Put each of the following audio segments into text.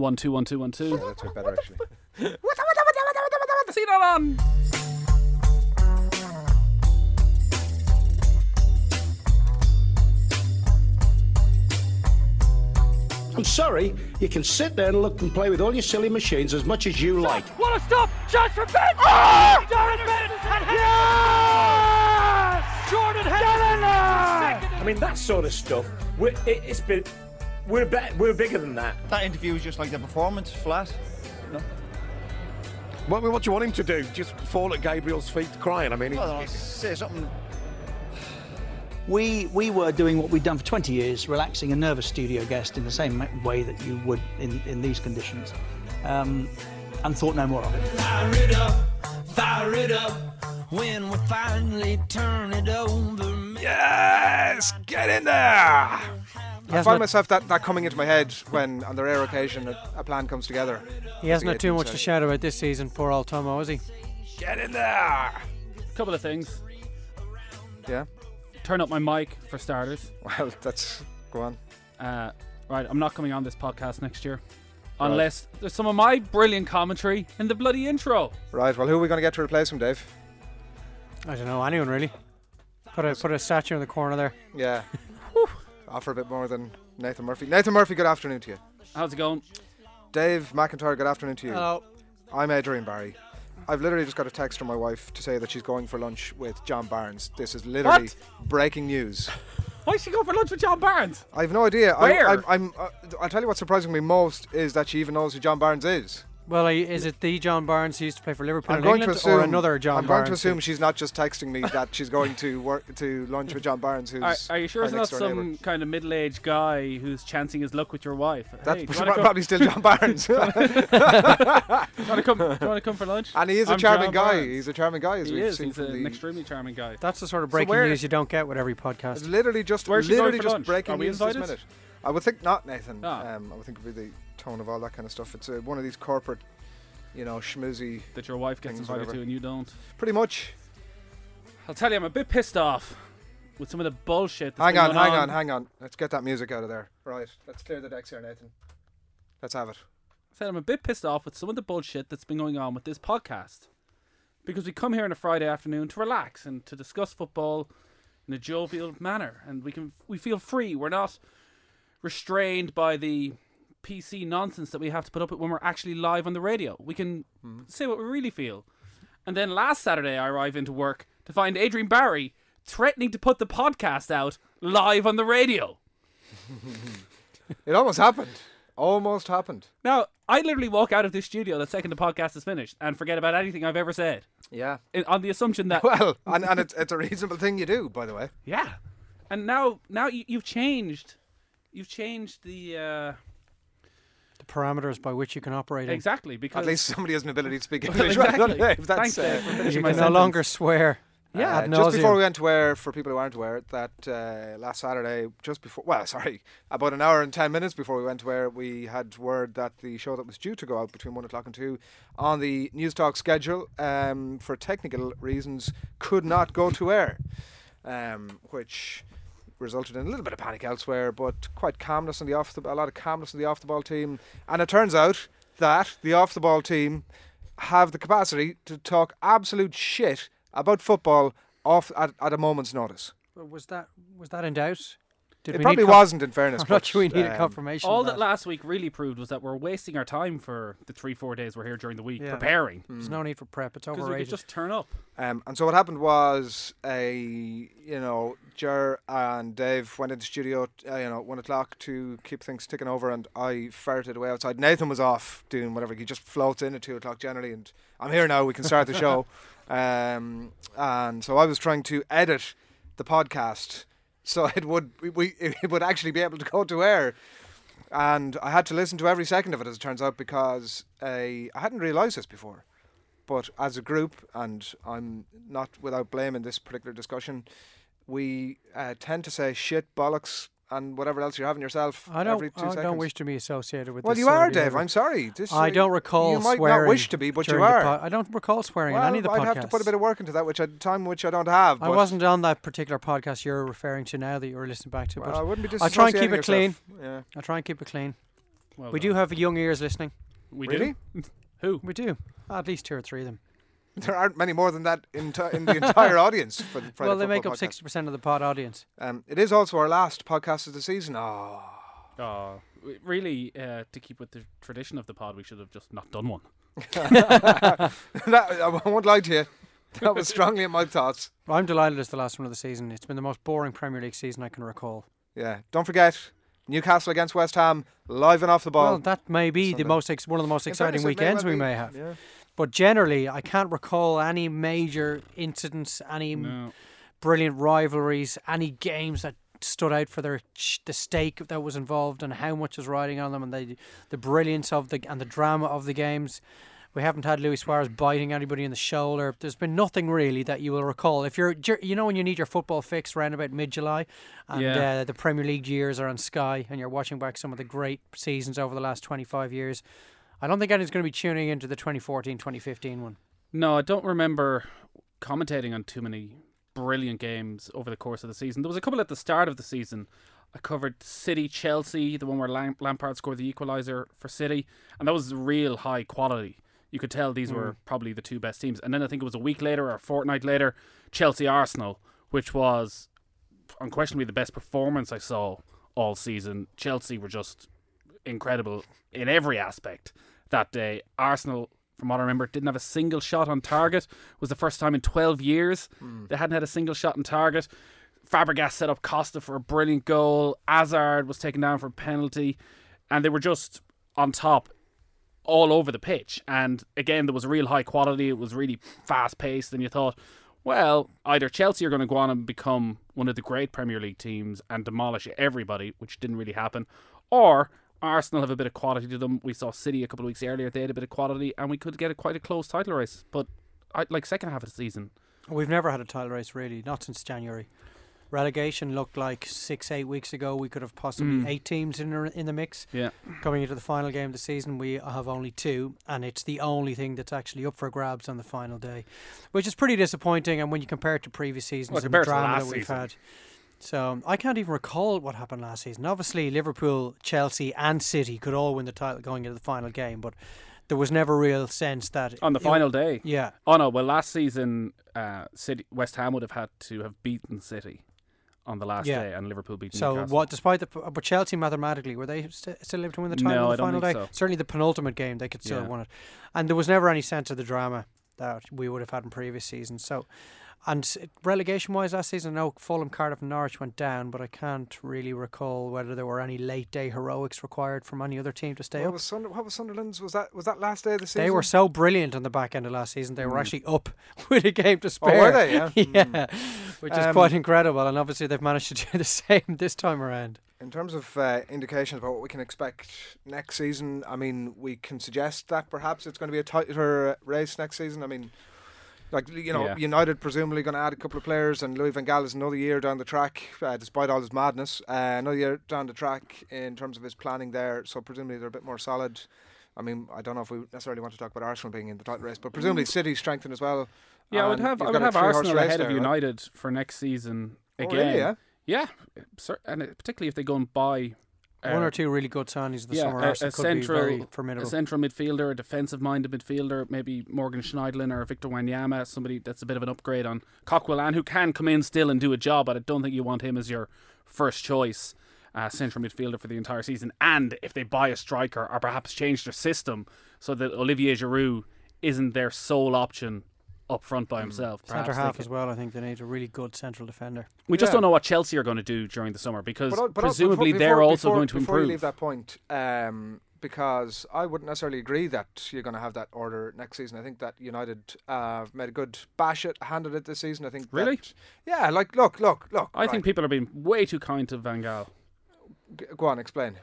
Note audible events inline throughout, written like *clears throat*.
One two one two one two. Yeah, that's a bit better actually. See that on. I'm sorry, you can sit there and look and play with all your silly machines as much as you like. What a stop! Shots from Ben! Oh! Ah! Jordan Ben! Yes! Jordan Henderson! I mean, that sort of stuff, it, it's been, we're, be, we're bigger than that. That interview was just like the performance, flat. What, what do you want him to do? Just fall at Gabriel's feet crying? I mean, Well, he- say something. We we were doing what we'd done for 20 years, relaxing a nervous studio guest in the same way that you would in, in these conditions, um, and thought no more of it. Fire it up, fire it up. When we finally turn it over. yes, get in there. I find not- myself that, that coming into my head when, on the rare occasion, a, a plan comes together. He hasn't had too much to shout about this season, poor old Tomo, has he? Get in there. Couple of things. Yeah. Turn up my mic for starters. *laughs* Well, that's go on. Uh, right, I'm not coming on this podcast next year. Unless there's some of my brilliant commentary in the bloody intro. Right. Well, who are we going to get to replace him, Dave? I don't know, anyone really. Put a put a statue in the corner there. Yeah. *laughs* Offer a bit more than Nathan Murphy. Nathan Murphy, good afternoon to you. How's it going? Dave McIntyre, good afternoon to you. Hello. I'm Adrian Barry. I've literally just got a text from my wife to say that she's going for lunch with John Barnes. This is literally What? breaking news. *laughs* Why is she going for lunch with John Barnes? I have no idea. Where? I, I'm, I'm, uh, I'll tell you what's surprising me most is that she even knows who John Barnes is. Well, I- is it the John Barnes who used to play for Liverpool I'm in going England, to assume or another John Barnes? I'm Barnes? going to assume she's not just texting me that she's going to work to lunch with John Barnes, who's Are, are you sure it's not some neighbour. kind of middle-aged guy who's chancing his luck with your wife? That's hey, you *laughs* pro- probably still John Barnes. do you want to come? Do you want to come for lunch? and he is a I'm charming John guy. Barnes. He's a charming guy, as He we've is. seen He's from an the. extremely charming guy. That's the sort of breaking where- news you don't get with every It's podcast. literally just, Where's literally just breaking news this minute. I would think not, Nathan. Ah. Um, I would think it would be the tone of all that kind of stuff. It's uh, one of these corporate, you know, schmoozy. That your wife gets invited whatever. to and you don't. Pretty much. I'll tell you, I'm a bit pissed off with some of the bullshit. That's Hang on, hang on, hang on. Let's get that music out of there. Right. Let's clear the decks here, Nathan. Let's have it. I said I'm a bit pissed off with some of the bullshit that's been going on with this podcast. Because we come here on a Friday afternoon to relax and to discuss football in a jovial manner, and we can we feel free. We're not restrained by the PC nonsense that we have to put up with when we're actually live on the radio. We can hmm. say what we really feel. And then last Saturday, I arrive into work to find Adrian Barry threatening to put the podcast out live on the radio. It almost happened. Almost happened. Now, I literally walk out of this studio the second the podcast is finished and forget about anything I've ever said. Yeah. In, on the assumption that *laughs* Well, and, and it's, it's a reasonable thing you do, by the way. yeah, and now now you, you've changed, you've changed the uh, the parameters by which you can operate exactly because At least somebody has an ability to speak *laughs* English. exactly. Right? *laughs* If that's, Thanks, uh, You can no longer swear. Yeah, ad just before we went to air, for people who aren't aware, that uh, last Saturday, just before, well, *laughs* sorry, about an hour and 10 minutes before we went to air, we had word that the show that was due to go out between 1 o'clock and 2 on the Newstalk schedule, um, for technical reasons, could not go to air, um, which resulted in a little bit of panic elsewhere, but quite calmness in the off the, a lot of calmness in the off the ball team. And it turns out that the off the ball team have the capacity to talk absolute shit about football off at, at a moment's notice. Was that was that in doubt? Did it we probably wasn't, in fairness. *laughs* I'm but, not sure we need a um, confirmation. all of that last week really proved was that we're wasting our time for the three four days we're here during the week Yeah. preparing There's no need for prep. It's because we could just turn up. Um, and so what happened was a you know Jer and Dave went into the studio uh, you know one o'clock to keep things ticking over, and I ferreted away outside. Nathan was off doing whatever. He just floats in at two o'clock generally, and I'm here now. We can start the *laughs* show. Um, and so I was trying to edit the podcast so it would we, *laughs* it would actually be able to go to air. And I had to listen to every second of it, as it turns out, because I hadn't realised this before. But as a group, and I'm not without blame in this particular discussion, we uh, tend to say shit, bollocks, and whatever else you're having yourself I don't. every two I seconds. don't wish to be associated with. well, this you sort are, of Dave. behaviour. I'm sorry. This, I don't recall You might swearing. not wish to be, but you are. po- I don't recall swearing well, on any of the I'd podcasts. have to put a bit of work into that, which I time which I don't have. I wasn't on that particular podcast you're referring to now that you're listening back to, Well, but I wouldn't be I'll try and keep disassociating it clean. Yeah. I'll try and keep it clean. Well we done. do have young ears listening. We Really? do. *laughs* Who? We do. At least two or three of them. *laughs* There aren't many more than that in, t- in the entire *laughs* audience. For the Friday well, they make up sixty percent of the pod audience. Um, it is also our last podcast of the season. Oh, Oh, really? Uh, to keep with the tradition of the pod, we should have just not done one. *laughs* that, I won't lie to you. That was strongly in my thoughts. Well, I'm delighted it's the last one of the season. It's been the most boring Premier League season I can recall. Yeah. Don't forget Newcastle against West Ham, live and off the ball. Well, that may be the most ex- one of the most exciting fairness, weekends we be. may have. Yeah. But generally, I can't recall any major incidents, any No. brilliant rivalries, any games that stood out for their the stake that was involved and how much was riding on them and the the brilliance of the and the drama of the games. We haven't had Luis Suarez biting anybody in the shoulder. There's been nothing really that you will recall. If you're, you know, when you need your football fix around about mid-July, and Yeah. uh, the Premier League years are on Sky, and you're watching back some of the great seasons over the last 25 years. I don't think anyone's going to be tuning into the 2014-2015 one. No, I don't remember commentating on too many brilliant games over the course of the season. There was a couple at the start of the season. I covered City Chelsea, the one where Lam- Lampard scored the equaliser for City, and that was real high quality. You could tell these were hmm. probably the two best teams. And then I think it was a week later or a fortnight later, Chelsea Arsenal, which was unquestionably the best performance I saw all season. Chelsea were just incredible in every aspect that day. Arsenal, from what I remember, didn't have a single shot on target. It was the first time in 12 years hmm. they hadn't had a single shot on target. Fabregas set up Costa for a brilliant goal. Hazard was taken down for a penalty, and they were just on top all over the pitch. And again, there was real high quality. It was really fast paced, and you thought, well, either Chelsea are going to go on and become one of the great Premier League teams and demolish everybody, which didn't really happen, or Arsenal have a bit of quality to them. We saw City a couple of weeks earlier; they had a bit of quality, and we could get a quite a close title race. But I, like second half of the season, We've never had a title race really, not since January. Relegation looked like six, eight weeks ago. We could have possibly Mm. eight teams in the, in the mix. yeah, Coming into the final game of the season, we have only two, and it's the only thing that's actually up for grabs on the final day, which is pretty disappointing. And when you compare it to previous seasons Well, and the drama last that we've season. had, so I can't even recall what happened last season. Obviously, Liverpool, Chelsea, and City could all win the title going into the final game, but there was never real sense that on the final day. Yeah, Oh no! Well, last season, uh, City West Ham would have had to have beaten City on the last Yeah. day, and Liverpool beat So Newcastle. what? Despite the but Chelsea mathematically were they st- still able to win the title No, on I the don't final think day? so. Certainly the penultimate game they could still Yeah. have won it, and there was never any sense of the drama that we would have had in previous seasons. So, and relegation wise last season, I know Fulham, Cardiff, and Norwich went down, but I can't really recall whether there were any late day heroics required from any other team to stay What up. was, Sunder- what was Sunderland's? Was that was that last day of the season? They were so brilliant on the back end of last season. They were actually up *laughs* with a game to spare. Oh, were they? Yeah. *laughs* yeah, which is Um, quite incredible. And obviously they've managed to *laughs* do the same this time around. In terms of uh, indications about what we can expect next season, I mean, we can suggest that perhaps it's going to be a tighter uh, race next season. I mean, like you know, Yeah. United presumably going to add a couple of players, and Louis van Gaal is another year down the track, uh, despite all his madness. Uh, another year down the track in terms of his planning there, so presumably they're a bit more solid. I mean, I don't know if we necessarily want to talk about Arsenal being in the title race, but presumably City strengthened as well. yeah, I would have I would have Arsenal ahead of there, right? United for next season Oh, again. really, yeah? Yeah, and particularly if they go and buy uh, One or two really good signings this yeah, summer. a, a central, a central midfielder, a defensive-minded midfielder, maybe Morgan Schneiderlin or Victor Wanyama, somebody that's a bit of an upgrade on Coquelin, who can come in still and do a job, but I don't think you want him as your first choice uh, central midfielder for the entire season. And if they buy a striker or perhaps change their system so that Olivier Giroud isn't their sole option up front by himself, Centre half as well. I think they need a really good central defender. we just Yeah. don't know what Chelsea are going to do during the summer because But, but presumably before- they're before- also before- going to before you improve. leave that point, um, because I wouldn't necessarily agree that you're going to have that order next season. I think that United uh, made a good bash at handed it this season. I think. Really? that- yeah. Like, look, look, look. I think people are being way too kind to Van Gaal. people. Go on, explain.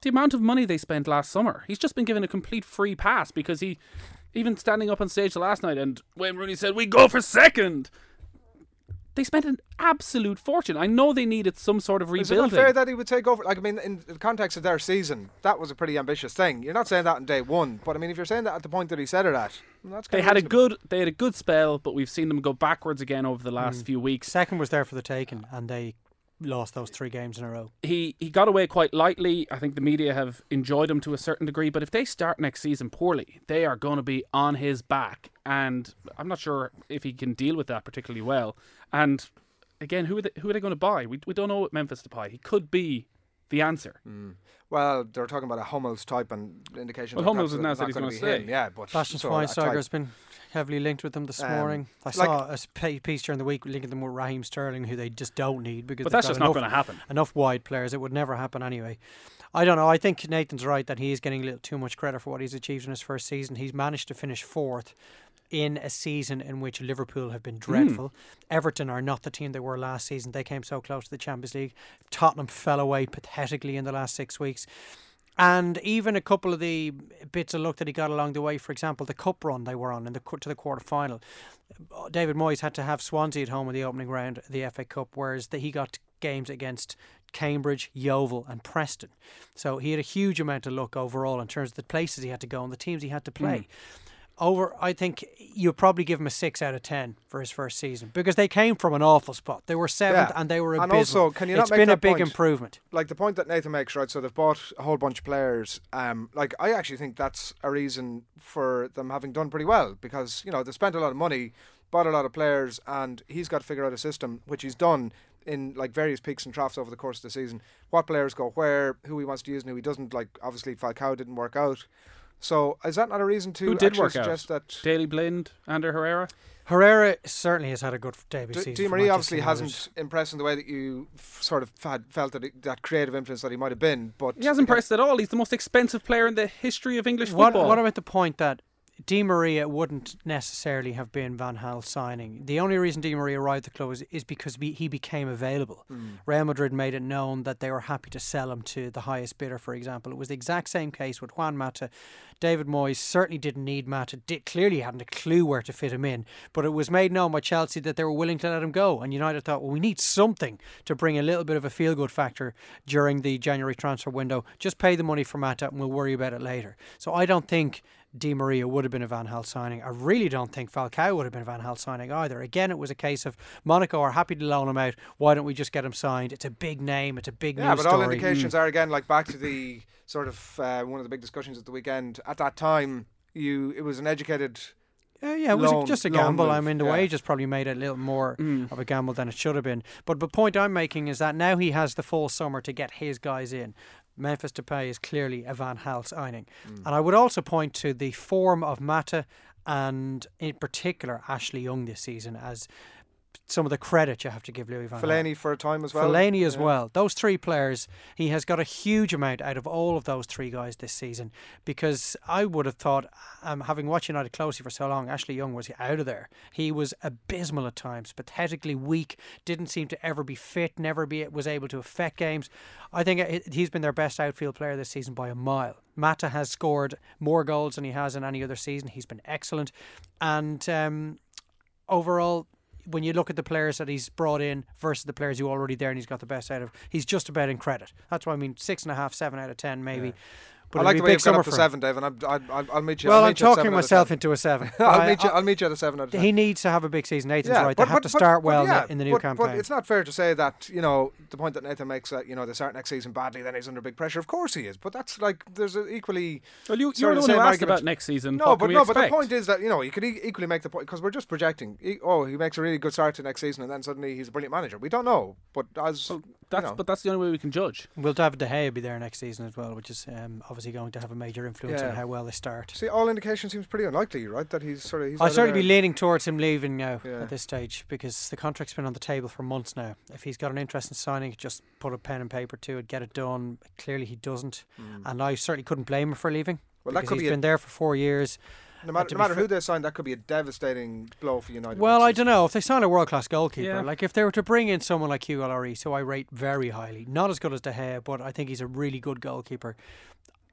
the amount of money they spent last summer. He's just been given a complete free pass because he, even standing up on stage last night, and Wayne Rooney said, "We go for second. They spent an absolute fortune. I know they needed some sort of rebuilding. Is it rebuilding. not fair that he would take over? Like, I mean, in the context of their season, that was a pretty ambitious thing. You're not saying that on day one, but I mean, if you're saying that at the point that he said it at, well, that's they kinda had a good, they had a good spell, but we've seen them go backwards again over the last Mm. few weeks. Second was there for the taking, and they lost those three games in a row. he he got away quite lightly. I think the media have enjoyed him to a certain degree, but if they start next season poorly, they are going to be on his back, and I'm not sure if he can deal with that particularly well. And again, who are they, who are they going to buy? We we don't know what Memphis to buy. He could be the answer. Well, they're talking about a Hummels type and indication. Well, that Hummels perhaps has now said he's gonna gonna be him. Yeah, but Bastian so that Schweinsteiger's been heavily linked with them this Um, morning. I like- saw a piece during the week linking them with Raheem Sterling, who they just don't need because But they've that's just not going to happen. enough wide players. It would never happen anyway. I don't know. I think Nathan's right that he is getting a little too much credit for what he's achieved in his first season. He's managed to finish fourth in a season in which Liverpool have been hmm. dreadful. Everton are not the team they were last season. They came so close to the Champions League. Tottenham fell away pathetically in the last six weeks. And even a couple of the bits of luck that he got along the way, for example, the cup run they were on in the to the quarter final. David Moyes had to have Swansea at home in the opening round of the FA Cup, whereas the, he got games against Cambridge, Yeovil, and Preston. So he had a huge amount of luck overall in terms of the places he had to go and the teams he had to play. Hmm. Over, I think you'd probably give him a six out of ten for his first season because they came from an awful spot. They were seventh Yeah. and they were And abysmal. also, can you not It's make been a big point? improvement. like the point that Nathan makes, right? So they've bought a whole bunch of players. Um, like I actually think that's a reason for them having done pretty well because you know they spent a lot of money, bought a lot of players, and he's got to figure out a system which he's done in like various peaks and troughs over the course of the season. What players go where, who he wants to use, and who he doesn't. Like obviously Falcao didn't work out. So is that not a reason to Who did actually work out? suggest that Daley Blind, Ander Herrera. Herrera certainly has had a good debut D- season. Di for Maria obviously hasn't impressed in the way that you f- sort of had felt that it, that creative influence that he might have been, but He hasn't impressed at all. He's the most expensive player in the history of English What, football. what about the point that Di Maria wouldn't necessarily have been Van Gaal signing? The only reason Di Maria arrived at the club is, is because be, he became available. Hmm. Real Madrid made it known that they were happy to sell him to the highest bidder, for example. It was the exact same case with Juan Mata. David Moyes certainly didn't need Mata, did, clearly hadn't a clue where to fit him in, but it was made known by Chelsea that they were willing to let him go. And United thought, well, we need something to bring a little bit of a feel good factor during the January transfer window. Just pay the money for Mata and we'll worry about it later. So I don't think Di Maria would have been a Van Gaal signing. I really don't think Falcao would have been a Van Gaal signing either. Again, it was a case of Monaco are happy to loan him out. Why don't we just get him signed? It's a big name. It's a big Yeah, but all story. indications are again like back to the sort of uh, one of the big discussions at the weekend. At that time, you it was an educated. Uh, yeah, it was loan- just a gamble. I mean, the yeah. wages probably made it a little more of a gamble than it should have been. But the point I'm making is that now he has the full summer to get his guys in. Memphis Depay is clearly a Van Gaal signing. Mm. And I would also point to the form of Mata and, in particular, Ashley Young this season as some of the credit you have to give Louis Van Gaal. Fellaini for a time as well. Fellaini as Yeah. well. Those three players, he has got a huge amount out of all of those three guys this season. Because I would have thought, um, having watched United closely for so long, Ashley Young was out of there. He was abysmal at times, pathetically weak. Didn't seem to ever be fit. Never be was able to affect games. I think he's been their best outfield player this season by a mile. Mata has scored more goals than he has in any other season. He's been excellent, and um, overall, when you look at the players that he's brought in versus the players who are already there and he's got the best out of, he's just about in credit. That's why I mean six and a half, seven out of ten, maybe. But I it'll like be the a way big you've got summer up to for him. seven, Dave, and I'm, I'll, I'll, I'll meet you. Well, I'll I'm meet you at talking seven out of myself into a seven. *laughs* I'll I- meet you. I- I'll meet you at a seven out of ten. he needs to have a big season. Nathan's right. but- they have but- to start but well in the- yeah, in the new but, campaign. But it's not fair to say that you know the point that Nathan makes that you know they start next season badly, then he's under big pressure. Of course he is, but that's like there's an equally. Well, you, you're of the one who asked about next season. No, what but can we no, but the point is that you know you could e- equally make the point because we're just projecting. E- Oh, he makes a really good start to next season, and then suddenly he's a brilliant manager. We don't know, but as Well, you know. but that's the only way we can judge. Will David De Gea be there next season as well, which is um, obviously going to have a major influence on how well they start. See, all indication seems pretty unlikely, right? That he's sort of. He's I'd certainly be leaning towards him leaving now Yeah. at this stage because the contract's been on the table for months now. If he's got an interest in signing, just put a pen and paper to it, get it done. Clearly, he doesn't, and I certainly couldn't blame him for leaving. Mm. Well, that because could he's be a- been there for four years. No matter, no matter fa- who they sign, that could be a devastating blow for United. Well, I don't know if they sign a world class goalkeeper. Yeah. Like if they were to bring in someone like Hugo Lloris, who I rate very highly, not as good as De Gea, but I think he's a really good goalkeeper.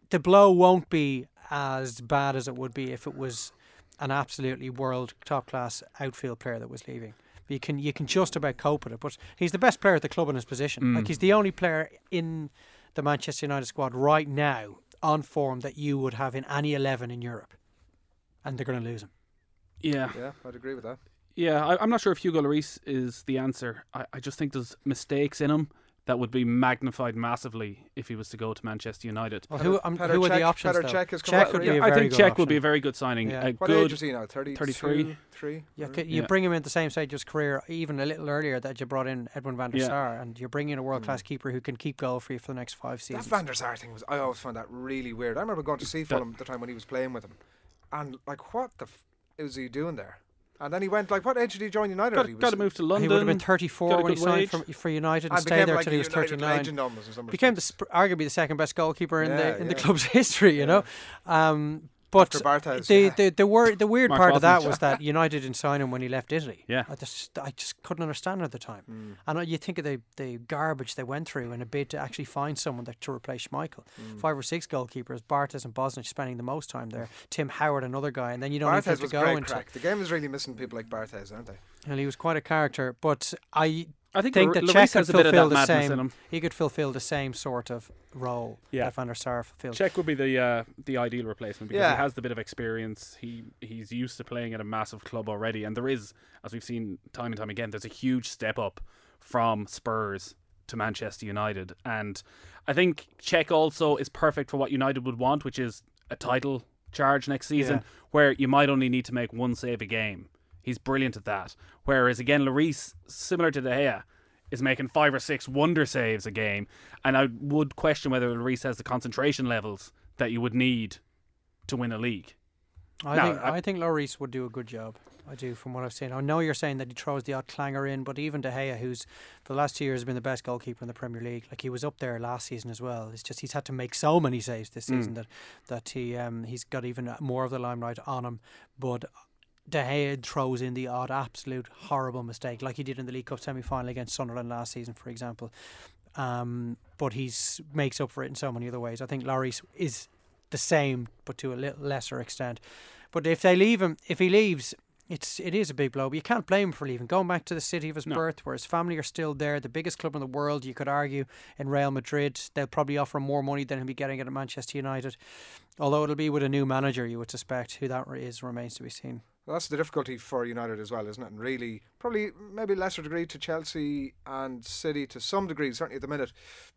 The blow won't be as bad as it would be if it was an absolutely world top class outfield player that was leaving. You can you can just about cope with it, but he's the best player at the club in his position. Like he's the only player in the Manchester United squad right now on form that you would have in any eleven in Europe, and they're going to lose him. Yeah, Yeah, I'd agree with that. yeah. I, I'm not sure if Hugo Lloris is the answer. I, I just think there's mistakes in him. that would be magnified massively if he was to go to Manchester United. Well, who, um, Petr who are the Cech- options? Petr though? Cech has come Cech out would be already. a I think good Cech would be a very good signing. Yeah. A What good, age is he now? 32, 33? Three? Yeah, Mm. you Yeah. bring him in at the same stage of his career, even a little earlier that you brought in Edwin van der Yeah. Sar, and you're bringing in a world class keeper who can keep goal for you for the next five seasons. That seasons. Van der Sar thing was, I always found that really weird. I remember going to see That- Fulham the time when he was playing with him. And, like, what the f- was he doing there? And then he went, like, what age did he join United? got, he was got to move to London. he would have been 34 when he signed for, for United and, and stayed became there like till he was 39. legend almost in some Became the sp- arguably the second best goalkeeper in Yeah, the in the club's *laughs* history, you know. Um, but After Barthez, the, yeah. the the wor- the weird Mark part of that was that United didn't sign him when he left Italy. Yeah. I just I just couldn't understand it at the time. Mm. And uh, you think of the, the garbage they went through in a bid to actually find someone that, to replace Schmeichel. Mm. Five or six goalkeepers, Barthez and Bosnich spending the most time there. *laughs* Tim Howard, another guy, and then you don't even have to go into. crack. The game is really missing people like Barthez, aren't they? And he was quite a character, but I I think, think that Lloris Cech could has a bit of fulfill that the same. him. He could fulfill the same sort of role Yeah. that Van der Sar fulfilled. Cech would be the uh, the ideal replacement because Yeah. he has the bit of experience. He he's used to playing at a massive club already, and there is, as we've seen time and time again, there's a huge step up from Spurs to Manchester United, and I think Cech also is perfect for what United would want, which is a title charge next season, Yeah. where you might only need to make one save a game. He's brilliant at that. Whereas again, Lloris, similar to De Gea, is making five or six wonder saves a game, and I would question whether Lloris has the concentration levels that you would need to win a league. I No, think I- I, think Lloris would do a good job. I do, from what I've seen. I know you're saying that he throws the odd clanger in, but even De Gea, who's for the last two years been the best goalkeeper in the Premier League, like he was up there last season as well. It's just he's had to make so many saves this Mm. season that that he um he's got even more of the limelight on him. But De Gea throws in the odd absolute horrible mistake, like he did in the League Cup semi final against Sunderland last season, for example. Um, but he makes up for it in so many other ways. I think Lloris is the same, but to a little lesser extent. But if they leave him, if he leaves, it's it is a big blow. But you can't blame him for leaving. Going back to the city of his No. birth, where his family are still there, the biggest club in the world, you could argue in Real Madrid, they'll probably offer him more money than he'll be getting at Manchester United. Although it'll be with a new manager, you would suspect. Who that is remains to be seen. Well, that's the difficulty for United as well, isn't it? And really, probably maybe lesser degree to Chelsea and City to some degree, certainly at the minute,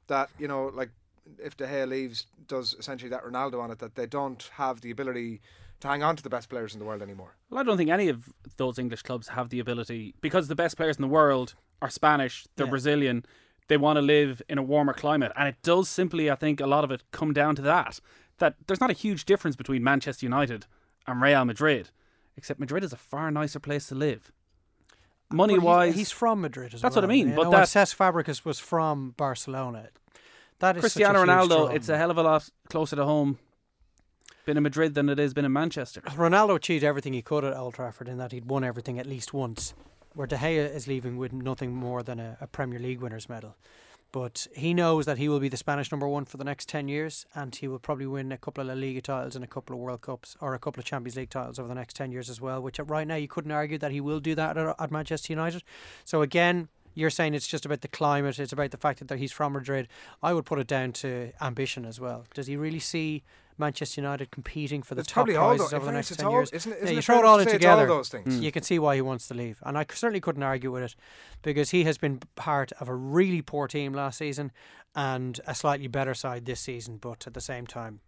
that, you know, like if De Gea leaves, does essentially that Ronaldo on it, that they don't have the ability to hang on to the best players in the world anymore. Well, I don't think any of those English clubs have the ability because the best players in the world are Spanish, they're Yeah. Brazilian, they want to live in a warmer climate, and it does simply, I think, a lot of it come down to that. That there's not a huge difference between Manchester United and Real Madrid, except Madrid is a far nicer place to live. Money wise, he's, from Madrid as That's well. That's what I mean, You but know, that- Cesc Fabregas was from Barcelona. That is Cristiano Ronaldo, it's a hell of a lot closer to home. Been in Madrid than it is been in Manchester. Ronaldo achieved everything he could at Old Trafford in that he'd won everything at least once. Where De Gea is leaving with nothing more than a, a Premier League winners medal. But he knows that he will be the Spanish number one for the next 10 years and he will probably win a couple of La Liga titles and a couple of World Cups or a couple of Champions League titles over the next 10 years as well, which right now you couldn't argue that he will do that at, at Manchester United. So again, you're saying it's just about the climate, it's about the fact that he's from Madrid. I would put it down to ambition as well. Does he really see Manchester United competing for the It's top all prizes over the next 10 all- years? isn't isn't you throw it all in all together, those things? you can see why he wants to leave. And I certainly couldn't argue with it because he has been part of a really poor team last season and a slightly better side this season. But at the same time,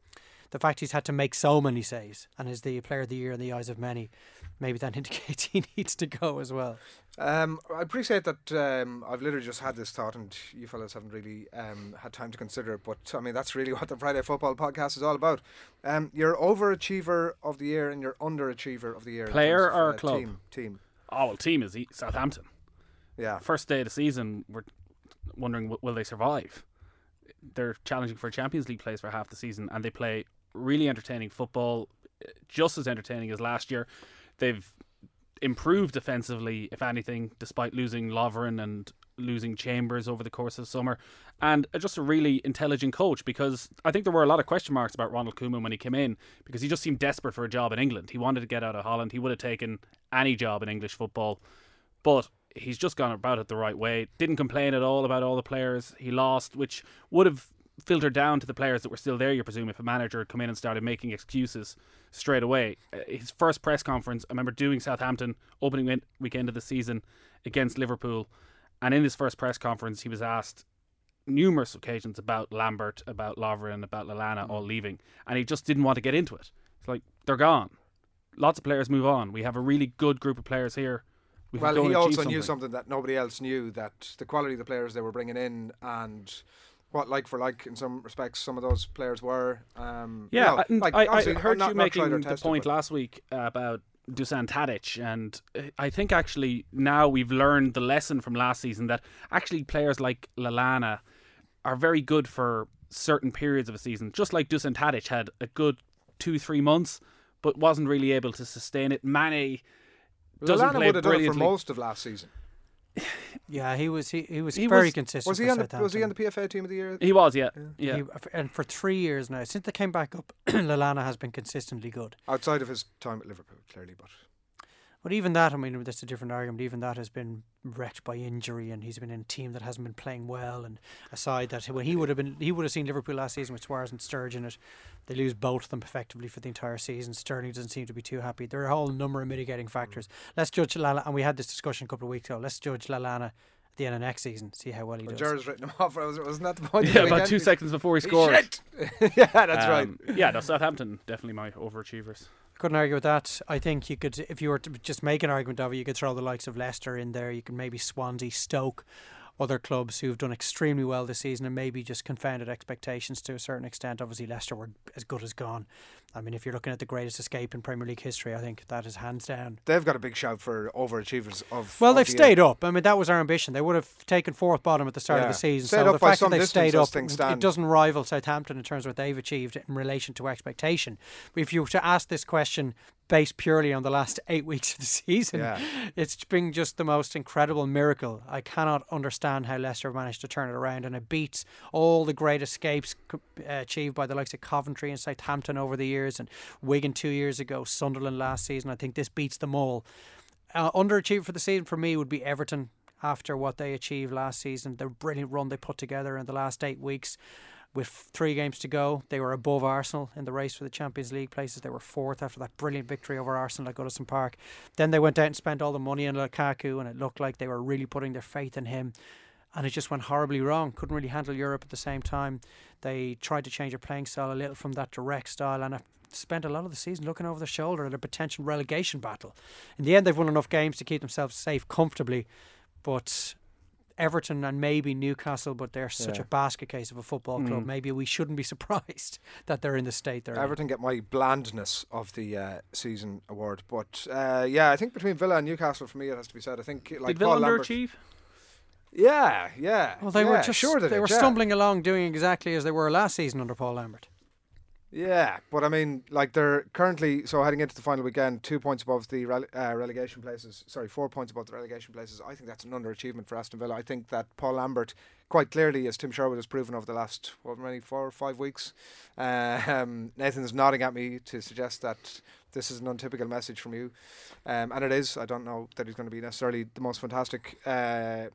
the fact he's had to make so many saves and is the player of the year in the eyes of many, maybe that *laughs* indicates he needs to go as well. Um, I appreciate that um, I've literally just had this thought, and you fellas haven't really um, had time to consider it. But I mean, that's really *laughs* what the Friday Football Podcast is all about. Um, your overachiever of the year and your underachiever of the year. in Player of, or uh, club? Team. Team. Oh, well, team is E- Southampton. Yeah. First day of the season, we're wondering will they survive. They're challenging for Champions League place for half the season, and they play really entertaining football, uh, just as entertaining as last year. They've improved defensively, if anything, despite losing Lovren and losing Chambers over the course of summer, and just a really intelligent coach. Because I think there were a lot of question marks about Ronald Koeman when he came in, because he just seemed desperate for a job in England. He wanted to get out of Holland. He would have taken any job in English football, but he's just gone about it the right way. Didn't complain at all about all the players he lost, which would have filtered down to the players that were still there. You presume if a manager had come in and started making excuses straight away. Uh, His first press conference, I remember doing Southampton opening weekend of the season against Liverpool, and in his first press conference, he was asked numerous occasions about Lambert, about Lovren, about Lallana all leaving, and he just didn't want to get into it. It's like they're gone. Lots of players move on. We have a really good group of players here. We Well, he also achieve knew something. something that nobody else knew that the quality of the players they were bringing in and what like for like in some respects some of those players were. Um, you Yeah, know, and like, I, I heard not- you making tried the tested, point but- last week about Dusan Tadic, and uh, I think actually now we've learned the lesson from last season that actually players like Lallana are very good for certain periods of a season, just like Dusan Tadic had a good two, three months, but wasn't really able to sustain it. Mane doesn't Lallana play would have done it for most of last season. Yeah, he was he, he was He very was- consistent. Was he on the Was he on the PFA team of the year? He was, yeah, yeah. He- and for three years now, since they came back up, *clears throat* Lallana has been consistently good. Outside of his time at Liverpool, clearly, but But even that, I mean, that's a different argument. Even that has been wrecked by injury, and he's been in a team that hasn't been playing well. And aside that when he would have been, he would have seen Liverpool last season with Suarez and Sturge in it. They lose both of them effectively for the entire season. Sterling doesn't seem to be too happy. There are a whole number of mitigating factors. Let's judge Lala, and we had this discussion a couple of weeks ago. Let's judge Lallana at the end of next season, see how well he well, does. Jared's written him off. Was- Wasn't that the point? Yeah, about two seconds before he scored. shit. *laughs* yeah, that's right. Um, Yeah, no, Southampton definitely my overachievers. Couldn't argue with that. I think you could, if you were to just make an argument of it, you could throw the likes of Leicester in there. You could maybe Swansea, Stoke, other clubs who've done extremely well this season and maybe just confounded expectations to a certain extent. Obviously, Leicester were as good as gone. I mean, if you're looking at the greatest escape in Premier League history, I think that is hands down. They've got a big shout for overachievers of. Well, of they've the stayed up. I mean, that was our ambition. They would have taken fourth bottom at the start of the season. Stayed so the fact that they've stayed up, it doesn't rival Southampton in terms of what they've achieved in relation to expectation. But if you were to ask this question based purely on the last *laughs* eight weeks of the season, Yeah. it's been just the most incredible miracle. I cannot understand how Leicester managed to turn it around, and it beats all the great escapes uh, achieved by the likes of Coventry and Southampton over the years, and Wigan two years ago, Sunderland last season. I think this beats them all. Uh, underachieved for the season for me would be Everton after what they achieved last season. The brilliant run they put together in the last eight weeks. With three games to go, they were above Arsenal in the race for the Champions League places. They were fourth after that brilliant victory over Arsenal at Goodison Park. Then they went out and spent all the money on Lukaku, and it looked like they were really putting their faith in him. And it just went horribly wrong. Couldn't really handle Europe at the same time. They tried to change their playing style a little from that direct style, and spent a lot of the season looking over their shoulder at a potential relegation battle. In the end, they've won enough games to keep themselves safe comfortably, but Everton and maybe Newcastle, but they're such Yeah. a basket case of a football club. Mm. Maybe we shouldn't be *laughs* surprised that they're in the state they're in. Everton get my blandness of the uh, season award, but uh, yeah, I think between Villa and Newcastle, for me, it has to be said. I think like Did Villa Paul Lambert- Yeah, yeah. Well, they were just sure they, did, were yeah. stumbling along, doing exactly as they were last season under Paul Lambert. Yeah, but I mean, like they're currently so heading into the final weekend, two points above the rele- uh, relegation places. Sorry, four points above the relegation places. I think that's an underachievement for Aston Villa. I think that Paul Lambert, quite clearly, as Tim Sherwood has proven over the last what many four or five weeks, uh, *laughs* um, Nathan is nodding at me to suggest that this is an untypical message from you, um, and it is. I don't know that he's going to be necessarily the most fantastic. Uh,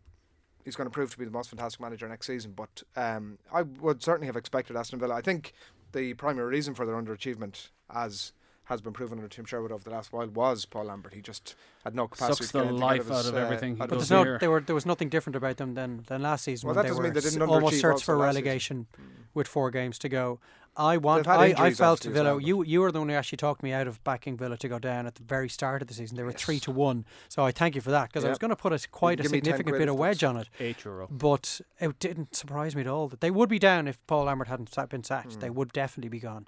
he's going to prove to be the most fantastic manager next season. But um, I would certainly have expected Aston Villa. I think the primary reason for their underachievement, as has been proven under Tim Sherwood over the last while, was Paul Lambert. He just had no capacity. Sucks to get the life out of, out his, of uh, everything he But does no, here. they were, there was nothing different about them than, than last season. Well, when that doesn't were mean they didn't s- almost underachieve searched also for last season. relegation with four games to go. I want. They've I, I felt Villa. well, You you were the one who actually talked me out of backing Villa to go down at the very start of the season. They were three to one, so I thank you for that because I was going to put a, quite a give me 10 significant bit of wedge on it. Eight euro. But it didn't surprise me at all that they would be down if Paul Lambert hadn't been sacked. Hmm. They would definitely be gone.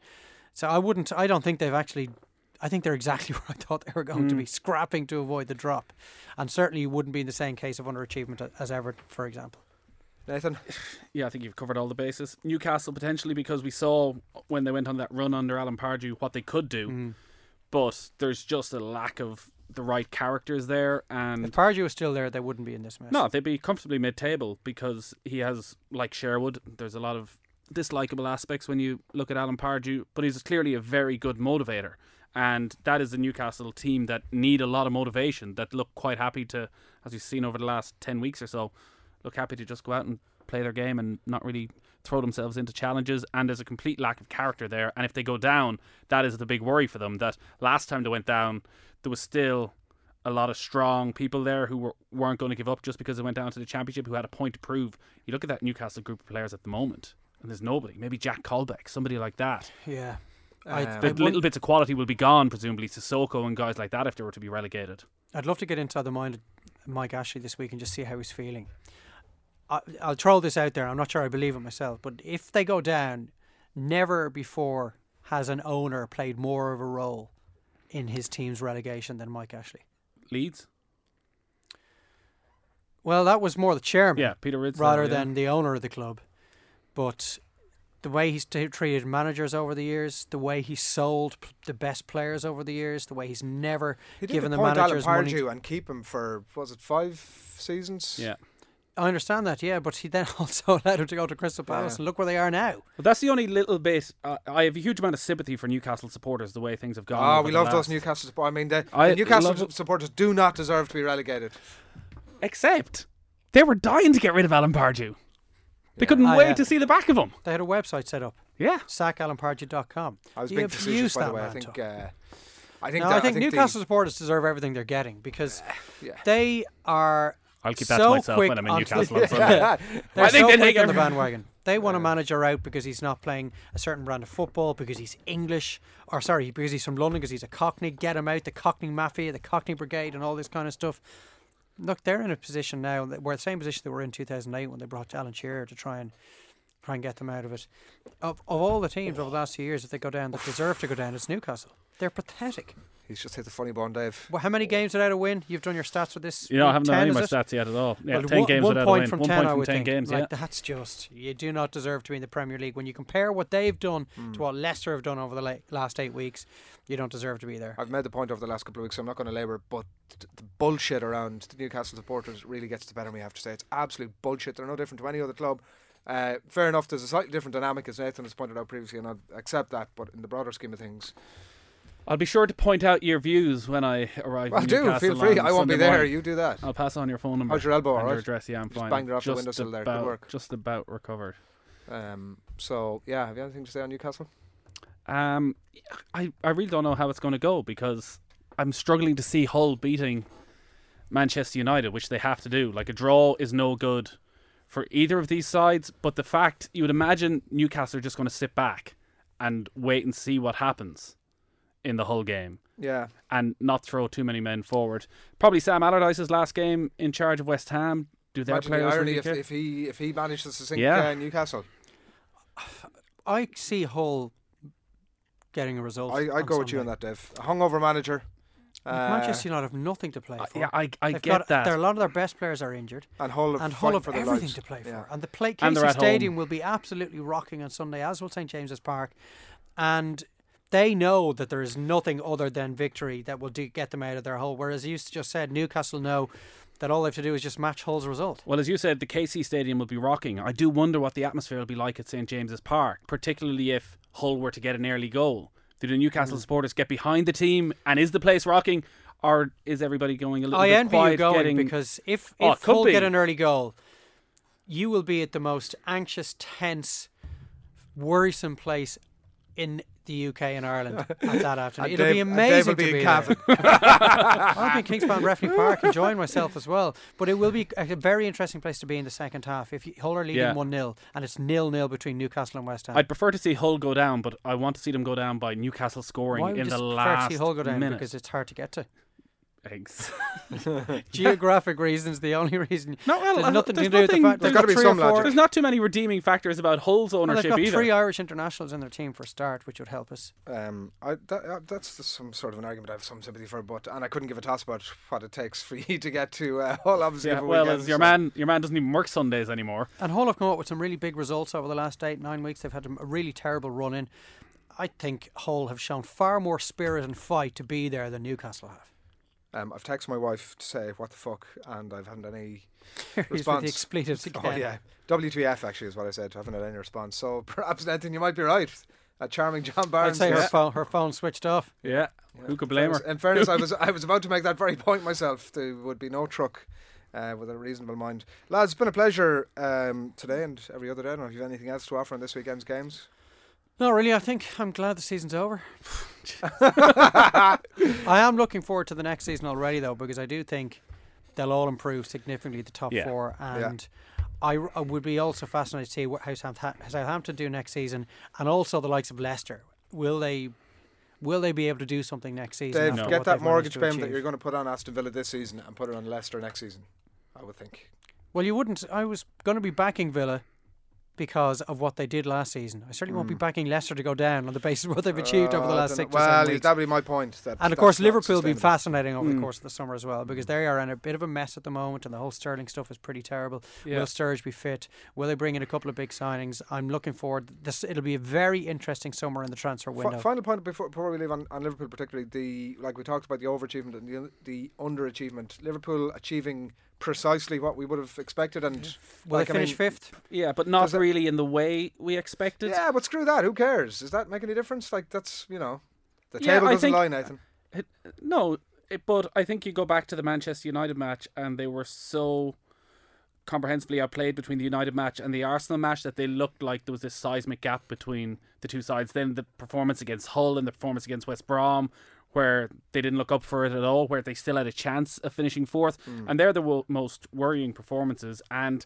So I wouldn't. I don't think they've actually. I think they're exactly *laughs* where I thought they were going to Mm. be, scrapping to avoid the drop, and certainly you wouldn't be in the same case of underachievement a- as Everton, for example. Nathan, *sighs* Yeah, I think you've covered all the bases. Newcastle potentially because we saw when they went on that run under Alan Pardew what they could do, Mm. but there's just a lack of the right characters there, And If and Pardew was still there, they wouldn't be in this mess. no, they'd be comfortably mid-table because he has like Sherwood. There's a lot of dislikable aspects when you look at Alan Pardew, but he's clearly a very good motivator. And that is a Newcastle team that need a lot of motivation. That look quite happy to, as we've seen over the last ten weeks or so, look happy to just go out and play their game and not really throw themselves into challenges. And there's a complete lack of character there. And if they go down, that is the big worry for them. That last time they went down, there was still a lot of strong people there who were, weren't going to give up just because they went down to the championship, who had a point to prove. You look at that Newcastle group of players at the moment, and there's nobody. Maybe Jack Colback, somebody like that. Yeah. Um, The little bits of quality will be gone, presumably, Sissoko and guys like that if they were to be relegated. I'd love to get into the mind of Mike Ashley this week and just see how he's feeling. I, I'll throw this out there. I'm not sure I believe it myself, but if they go down, never before has an owner played more of a role in his team's relegation than Mike Ashley. Leeds? Well, that was more the chairman. Yeah, Peter Ridsdale, rather yeah. than the owner of the club. But the way he's t- treated managers over the years, the way he sold p- the best players over the years, the way he's never He given the appoint Alan managers money. And keep him for was it five seasons? Yeah. I understand that, yeah, but he then *laughs* also allowed him to go to Crystal Palace Yeah. and look where they are now. But that's the only little bit. Uh, I have a huge amount of sympathy for Newcastle supporters, the way things have gone. Oh, we love those Newcastle supporters. I mean, the, I the Newcastle love it. supporters do not deserve to be relegated. Except they were dying to get rid of Alan Pardew. They couldn't Ah, wait yeah. to see the back of him. They had a website set up. Yeah. SackAlanPardew.com. I was You being have facetious, by the that way. I man, think. Tuck. Uh, I think. no, that, I think the- Newcastle supporters deserve everything they're getting because *sighs* Yeah. they are. I'll keep that to so myself quick when I'm in onto Newcastle on Sunday. *laughs* They're *laughs* I think so they quick take on the every- bandwagon. They want a manager out because he's not playing a certain brand of football, because he's English, or sorry, because he's from London, because he's a Cockney. Get him out, the Cockney Mafia, the Cockney Brigade, and all this kind of stuff. Look, they're in a position now that we're the same position they were in 2008 when they brought Alan Shearer to try and try and get them out of it. Of, of all the teams over the last few years if they go down that deserve to go down, it's Newcastle. They're pathetic. He's just hit the funny bone, Dave. Well, how many games without a win? You've done your stats with this. You know, I haven't done 10, any of my is stats yet at all. Yeah, Well, 10 one, games one without point a win. from one 10, point I from would 10 think. games, like, yeah. That's just, you do not deserve to be in the Premier League. When you compare what they've done to what Leicester have done over the la- last eight weeks, you don't deserve to be there. I've made the point over the last couple of weeks, so I'm not going to labour, but th- the bullshit around the Newcastle supporters really gets the better of me, I have to say. It's absolute bullshit. They're no different to any other club. Uh, fair enough, there's a slightly different dynamic, as Nathan has pointed out previously, and I accept that, but in the broader scheme of things. I'll be sure to point out your views when I arrive. Well, in do, Newcastle feel free. I won't be there. morning. You do that. I'll pass on your phone number. How's your elbow, and your alright? address. Yeah, I'm Just fine. banged her off the Just windowsill there. Good about- work. Just about recovered. Um, so, yeah, have you anything to say on Newcastle? Um, I, I really don't know how it's going to go because I'm struggling to see Hull beating Manchester United, which they have to do. Like a draw is no good for either of these sides. But the fact you would imagine Newcastle are just going to sit back and wait and see what happens in the whole game Yeah. and not throw too many men forward. Probably Sam Allardyce's last game in charge of West Ham. Do their Imagine the players irony really if, care? if he if he manages to sink Yeah. uh, Newcastle. I see Hull getting a result. I, I on go with you on that, Dave. A hungover manager. Uh, Manchester United have nothing to play for. yeah, I- I They've get got, that. There, a lot of their best players are injured, And Hull have and Hull have for their everything lives. to play for. Yeah. And the play And they're KC at home. Stadium will be absolutely rocking on Sunday, as will St James's Park, and they know that there is nothing other than victory that will do, get them out of their hole. Whereas you just said, Newcastle know that all they have to do is just match Hull's result. Well, as you said, the KC Stadium will be rocking. I do wonder what the atmosphere will be like at St James's Park, particularly if Hull were to get an early goal. Do the Mm. Newcastle supporters get behind the team, and is the place rocking, or is everybody going a little I bit envy quiet? you going getting... because if, Oh, if could Hull be. get an early goal, you will be at the most anxious, tense, worrisome place in the UK and Ireland *laughs* at that afternoon. And It'll Dave- be amazing will be to in be Cavan. there. *laughs* I'll be in Kingspan Breffni Park enjoying myself as well. But it will be a very interesting place to be in the second half. If you- Hull are leading Yeah. 1 0 and it's nil nil between Newcastle and West Ham. I'd prefer to see Hull go down, but I want to see them go down by Newcastle scoring Why would in you the prefer to last see Hull go down? minute. Because it's hard to get to. Eggs. *laughs* *laughs* Geographic reasons, the only reason. No, well, there's uh, nothing there's to do with the fact there's they've gotta got be some logic. four- There's not too many redeeming factors about Hull's Well, ownership they've got either. three Irish internationals in their team for a start, which would help us. Um, I, that, uh, that's some sort of an argument I have some sympathy for, but and I couldn't give a toss about what it takes for *laughs* you to get to uh, Hull. Obviously, yeah, well, weekends, as your so- man, your man doesn't even work Sundays anymore. And Hull have come up with some really big results over the last eight, nine weeks. They've had a really terrible run in. I think Hull have shown far more spirit and fight to be there than Newcastle have. Um, I've texted my wife to say what the fuck, and I've hadn't any *laughs* Here's with response. the expletives *laughs* again. Oh yeah, WTF actually is what I said. I haven't had any response. So *laughs* perhaps Nathan, you might be right. A charming John Barnes. I'd Barnes. say her is- phone, her phone switched off. Yeah, who could blame her? In fairness, I was I was about to make that very point myself. There would be no truck uh, with a reasonable mind. Lads, it's been a pleasure um, today and every other day. I don't know if you have anything else to offer on this weekend's games. No, really, I think I'm glad the season's over. *laughs* I am looking forward to the next season already, though, because I do think they'll all improve significantly the top Yeah. four, Yeah. and I, I would be also fascinated to see what how Southa- Southampton do next season, and also the likes of Leicester. Will they? Will they be able to do something next season? Dave, after get that mortgage payment that you're going to put on Aston Villa this season and put it on Leicester next season. I would think. Well, you wouldn't. I was going to be backing Villa because of what they did last season. I certainly won't be backing Leicester to go down on the basis of what they've achieved over the Uh, last six or well, seven weeks. that would be my point. That And of course, Liverpool have been fascinating over the Mm. course of the summer as well because they are in a bit of a mess at the moment, and the whole Sterling stuff is pretty terrible. Yeah. Will Sturridge be fit? Will they bring in a couple of big signings? I'm looking forward. This it'll be a very interesting summer in the transfer window. final point before, before we leave on, on Liverpool, particularly the like we talked about the overachievement and the the underachievement. Liverpool achieving precisely what we would have expected, and Will like, they I finish mean, fifth? Yeah, but not Does it- really in the way we expected. Yeah, but screw that. Who cares? Does that make any difference? Like that's you know, the Yeah, table I doesn't think- lie, Nathan. Uh, it- no, it, but I think you go back to the Manchester United match, and they were so comprehensively outplayed between the United match and the Arsenal match that they looked like there was this seismic gap between the two sides. Then the performance against Hull and the performance against West Brom, where they didn't look up for it at all, where they still had a chance of finishing fourth, hmm. and they're the wo- most worrying performances. And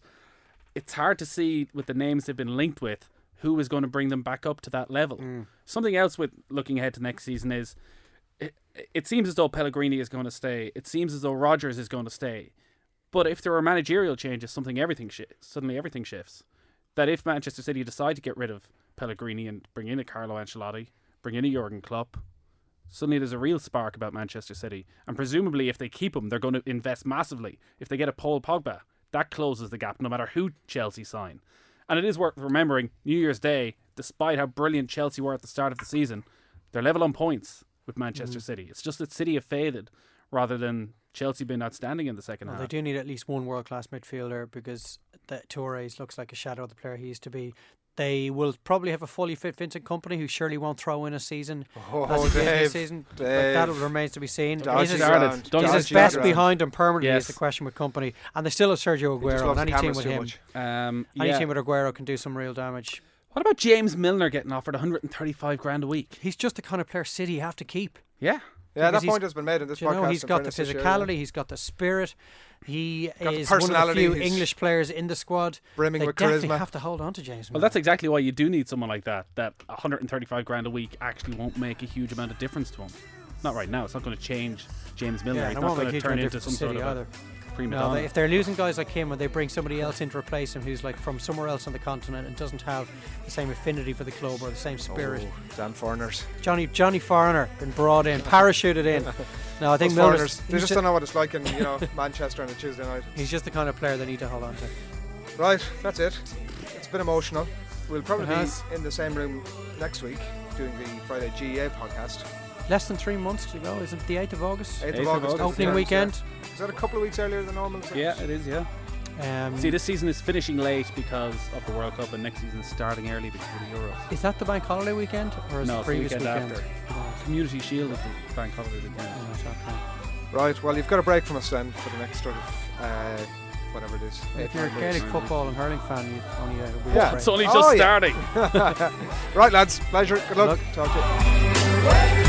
it's hard to see with the names they've been linked with who is going to bring them back up to that level. Hmm. Something else with looking ahead to next season is it, it seems as though Pellegrini is going to stay. It seems as though Rodgers is going to stay. But if there are managerial changes, something everything shi suddenly everything shifts. That if Manchester City decide to get rid of Pellegrini and bring in a Carlo Ancelotti, bring in a Jurgen Klopp, suddenly there's a real spark about Manchester City. And presumably, if they keep him, they're going to invest massively. If they get a Paul Pogba, that closes the gap, no matter who Chelsea sign. And it is worth remembering, New Year's Day, despite how brilliant Chelsea were at the start of the season, they're level on points with Manchester mm. City. It's just that City have faded rather than Chelsea being outstanding in the second Well, half. they do need at least one world class midfielder because the Torres looks like a shadow of the player he used to be. They will probably have a fully fit Vincent Kompany who surely won't throw in a season Oh, as he Dave, this season. But Dave. that remains to be seen. Dodgy Is his, ground, is his best ground. behind him permanently Yes. is the question with Kompany. And they still have Sergio Aguero. And any team with him, much. Um, any team with Aguero can do some real damage. What about James Milner getting offered 135 grand a week? He's just the kind of player City have to keep. Yeah. Yeah, Because that point has been made in this Do you podcast. know, he's in got the fairness year, physicality, he's got the spirit. He Got the is one of the few English players in the squad. brimming they with definitely charisma. have to hold on to James. Well, that's exactly why you do need someone like that. That 135 grand a week actually won't make a huge amount of difference to him. Not right now. It's not going to change James Milner. yeah, He's not going to turn into some sort of either. a prima No, donna. they, if they're losing guys like him and they bring somebody else in to replace him who's like from somewhere else on the continent and doesn't have the same affinity for the club or the same spirit. Oh, Dan Foreigners. Johnny Johnny Foreigner been brought in, parachuted in. *laughs* No, I think Those Milner's foreigners, they just don't know what it's like in you know *laughs* Manchester on a Tuesday night. he's just the kind of player they need to hold on to. Right, that's it. It's been emotional. We'll probably be in the same room next week doing the Friday GAA podcast. Less than three months to go, isn't it? The 8th of August? 8th, 8th of of August. August, Opening weekend. yeah. Is that a couple of weeks earlier than normal? is yeah, it is. Yeah. Um, See, this season is finishing late because of the World Cup, and next season is starting early because of the Euros. is that the bank holiday weekend or is No, it the it's the previous weekend weekend? after. Community Shield is the bank holiday weekend. Oh, okay. Right, well, you've got a break from us then for the next sort of uh, whatever it is. If you're a Gaelic football and hurling fan, you've only had a week Yeah. break. It's only Oh, just yeah. starting. *laughs* right, lads, pleasure. Good luck. Luck. Talk to you.